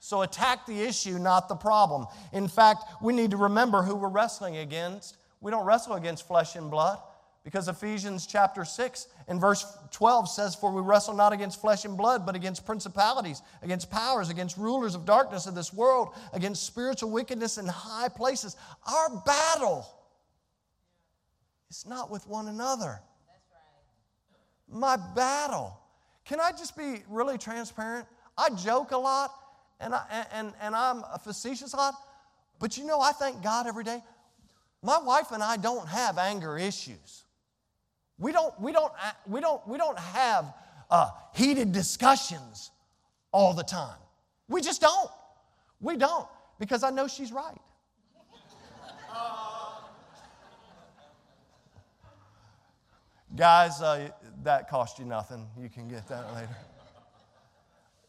So attack the issue, not the problem. In fact, we need to remember who we're wrestling against. We don't wrestle against flesh and blood because Ephesians chapter 6 and verse 12 says, For we wrestle not against flesh and blood, but against principalities, against powers, against rulers of darkness of this world, against spiritual wickedness in high places. Our battle is not with one another. My battle. Can I just be really transparent? I joke a lot and, I, and, and I'm a facetious lot, But you know, I thank God every day. My wife and I don't have anger issues. We don't, we don't, we don't, we don't have uh, heated discussions all the time. We just don't. We don't because I know she's right. Guys, uh, that cost you nothing. You can get that later.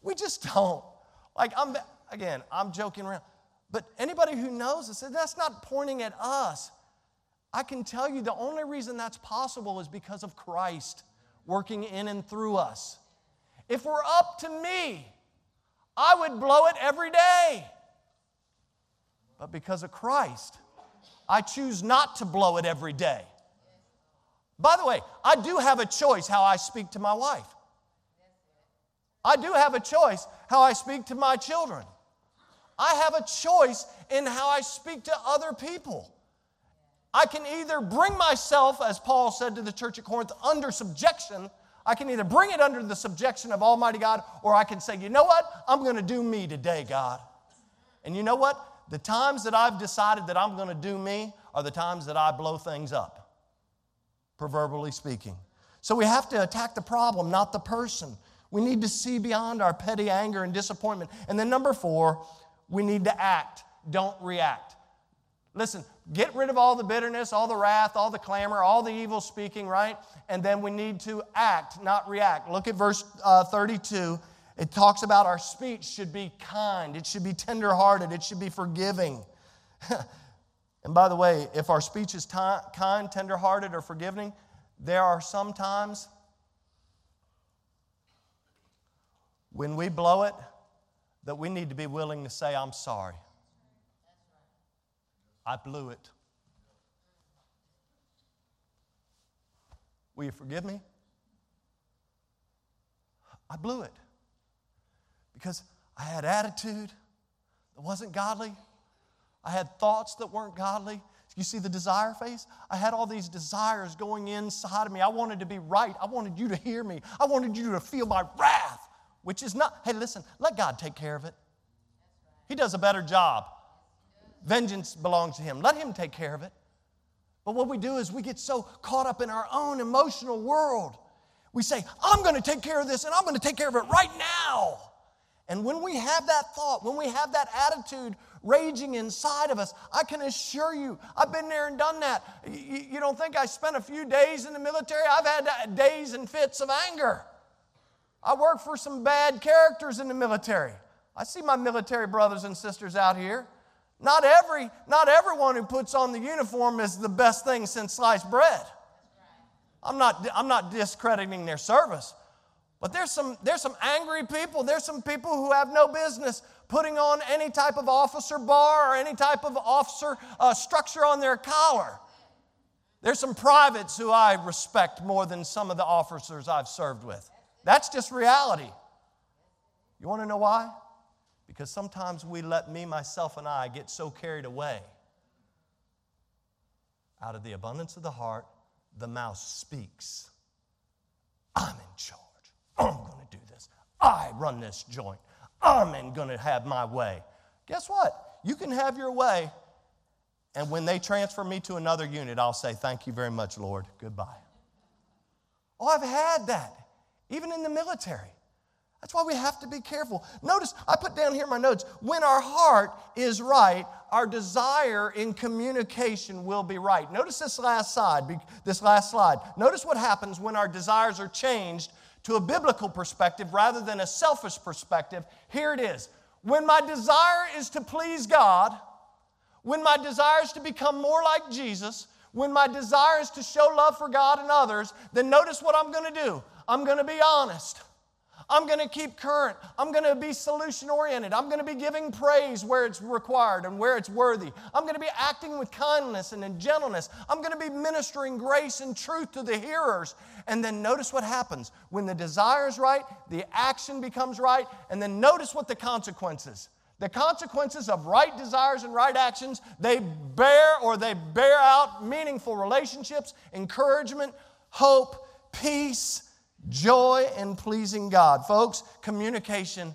We just don't. Like, I'm, again, I'm joking around. But anybody who knows us, that's not pointing at us. I can tell you the only reason that's possible is because of Christ working in and through us. If we're up to me, I would blow it every day. But because of Christ, I choose not to blow it every day. By the way, I do have a choice how I speak to my wife. I do have a choice how I speak to my children. I have a choice in how I speak to other people. I can either bring myself, as Paul said to the church at Corinth, under subjection. I can either bring it under the subjection of Almighty God, or I can say, you know what? I'm going to do me today, God. And you know what? The times that I've decided that I'm going to do me are the times that I blow things up proverbially speaking. So we have to attack the problem, not the person. We need to see beyond our petty anger and disappointment. And then, number four, we need to act, don't react. Listen, get rid of all the bitterness, all the wrath, all the clamor, all the evil speaking, right? And then we need to act, not react. Look at verse uh, 32. It talks about our speech should be kind, it should be tenderhearted, it should be forgiving. And by the way, if our speech is t- kind, tenderhearted, or forgiving, there are some times when we blow it that we need to be willing to say, I'm sorry. I blew it. Will you forgive me? I blew it because I had attitude that wasn't godly. I had thoughts that weren't godly. You see the desire face? I had all these desires going inside of me. I wanted to be right. I wanted you to hear me. I wanted you to feel my wrath, which is not, hey, listen, let God take care of it. He does a better job. Vengeance belongs to Him. Let Him take care of it. But what we do is we get so caught up in our own emotional world. We say, I'm going to take care of this and I'm going to take care of it right now. And when we have that thought, when we have that attitude raging inside of us, I can assure you, I've been there and done that. You, don't think I spent a few days in the military? I've had days and fits of anger. I work for some bad characters in the military. I see my military brothers and sisters out here. Not every, not everyone who puts on the uniform is the best thing since sliced bread. I'm not, I'm not discrediting their service. But there's some, there's some angry people. There's some people who have no business putting on any type of officer bar or any type of officer uh, structure on their collar. There's some privates who I respect more than some of the officers I've served with. That's just reality. You want to know why? Because sometimes we let me, myself, and I get so carried away. Out of the abundance of the heart, the mouth speaks. I'm in charge. I'm going to do this. I run this joint. I'm going to have my way. Guess what? You can have your way, and when they transfer me to another unit, I'll say, Thank you very much, Lord. Goodbye. Oh, I've had that, even in the military. That's why we have to be careful. Notice, I put down here my notes. When our heart is right, our desire in communication will be right. Notice this last slide, this last slide. Notice what happens when our desires are changed to a biblical perspective rather than a selfish perspective, here it is. When my desire is to please God, when my desire is to become more like Jesus, when my desire is to show love for God and others, then notice what I'm going to do. I'm going to be honest. I'm going to keep current. I'm going to be solution oriented. I'm going to be giving praise where it's required and where it's worthy. I'm going to be acting with kindness and in gentleness. I'm going to be ministering grace and truth to the hearers. And then notice what happens. When the desire is right, the action becomes right. And then notice what the consequences. The consequences of right desires and right actions, they bear or they bear out meaningful relationships, encouragement, hope, peace, Joy in pleasing God. Folks, communication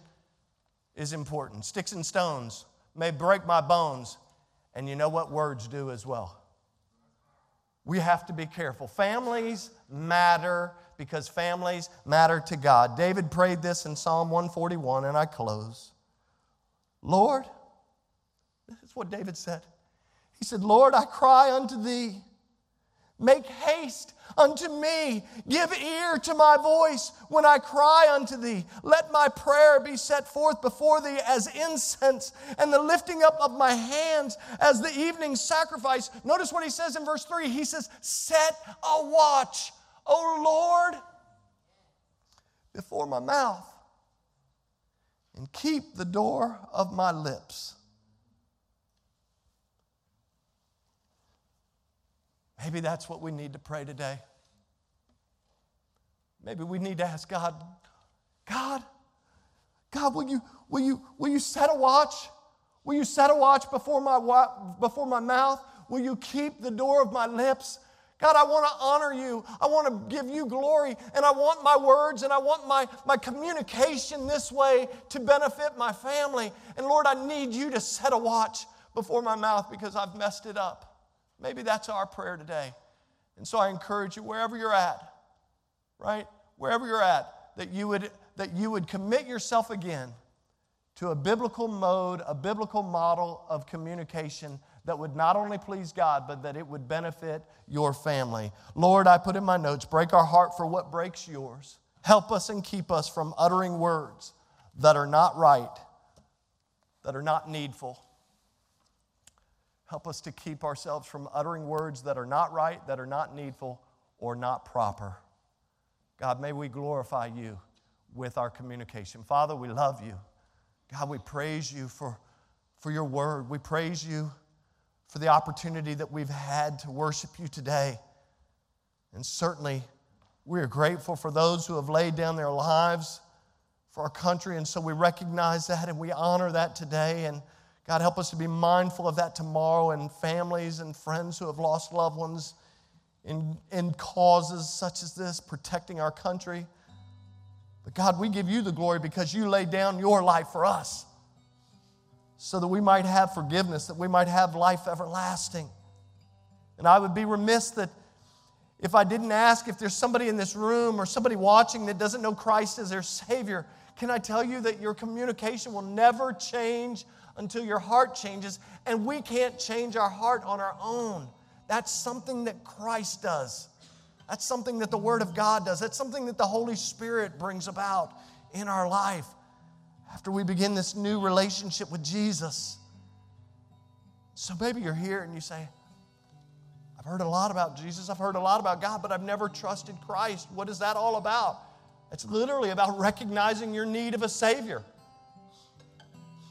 is important. Sticks and stones may break my bones, And you know what words do as well? We have to be careful. Families matter because families matter to God. David prayed this in Psalm 141, and I close. Lord, this is what David said. He said, Lord, I cry unto thee. Make haste unto me. Give ear to my voice when I cry unto thee. Let my prayer be set forth before thee as incense, and the lifting up of my hands as the evening sacrifice. Notice what he says in verse 3. He says, Set a watch, O Lord, before my mouth, and keep the door of my lips. Maybe that's what we need to pray today. Maybe we need to ask God, God, God, will you, will you, will you set a watch? Will you set a watch before my, before my mouth? Will you keep the door of my lips? God, I want to honor you. I want to give you glory. And I want my words and I want my, my communication this way to benefit my family. And Lord, I need you to set a watch before my mouth because I've messed it up. Maybe that's our prayer today. And so I encourage you, wherever you're at, right? Wherever you're at, that you would, that you would commit yourself again to a biblical mode, a biblical model of communication that would not only please God, but that it would benefit your family. Lord, I put in my notes break our heart for what breaks yours. Help us and keep us from uttering words that are not right, that are not needful. Help us to keep ourselves from uttering words that are not right, that are not needful, or not proper. God, may we glorify you with our communication. Father, we love you. God, we praise you for, for your word. We praise you for the opportunity that we've had to worship you today. And certainly, we are grateful for those who have laid down their lives for our country. And so we recognize that and we honor that today. And God, help us to be mindful of that tomorrow and families and friends who have lost loved ones in, in causes such as this, protecting our country. But God, we give you the glory because you laid down your life for us so that we might have forgiveness, that we might have life everlasting. And I would be remiss that if I didn't ask if there's somebody in this room or somebody watching that doesn't know Christ as their Savior, can I tell you that your communication will never change until your heart changes? And we can't change our heart on our own. That's something that Christ does. That's something that the Word of God does. That's something that the Holy Spirit brings about in our life after we begin this new relationship with Jesus. So maybe you're here and you say, I've heard a lot about Jesus, I've heard a lot about God, but I've never trusted Christ. What is that all about? It's literally about recognizing your need of a Savior.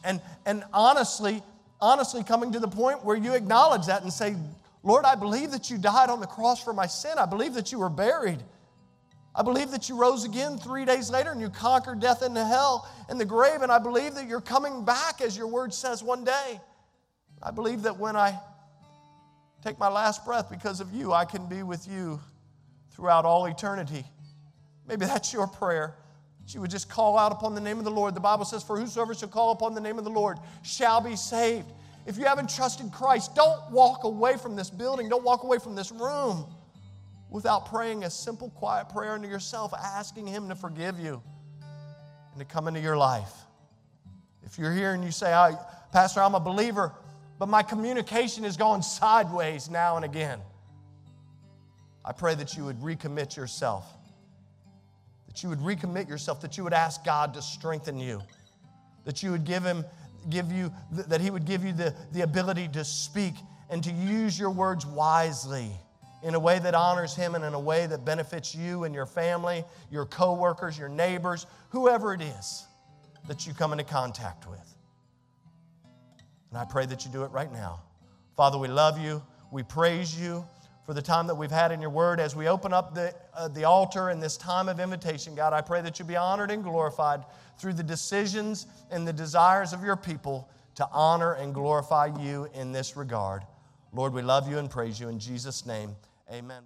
And, and honestly, honestly coming to the point where you acknowledge that and say, Lord, I believe that you died on the cross for my sin. I believe that you were buried. I believe that you rose again three days later and you conquered death into hell and the grave. And I believe that you're coming back, as your word says, one day. I believe that when I take my last breath because of you, I can be with you throughout all eternity. Maybe that's your prayer. She would just call out upon the name of the Lord. The Bible says, For whosoever shall call upon the name of the Lord shall be saved. If you haven't trusted Christ, don't walk away from this building, don't walk away from this room without praying a simple, quiet prayer unto yourself, asking Him to forgive you and to come into your life. If you're here and you say, Pastor, I'm a believer, but my communication is going sideways now and again, I pray that you would recommit yourself. That you would recommit yourself, that you would ask God to strengthen you, that you would give Him give you, that He would give you the, the ability to speak and to use your words wisely in a way that honors Him and in a way that benefits you and your family, your coworkers, your neighbors, whoever it is that you come into contact with. And I pray that you do it right now. Father, we love you. We praise you for the time that we've had in your word. As we open up the, uh, the altar in this time of invitation, God, I pray that you be honored and glorified through the decisions and the desires of your people to honor and glorify you in this regard. Lord, we love you and praise you in Jesus' name. Amen.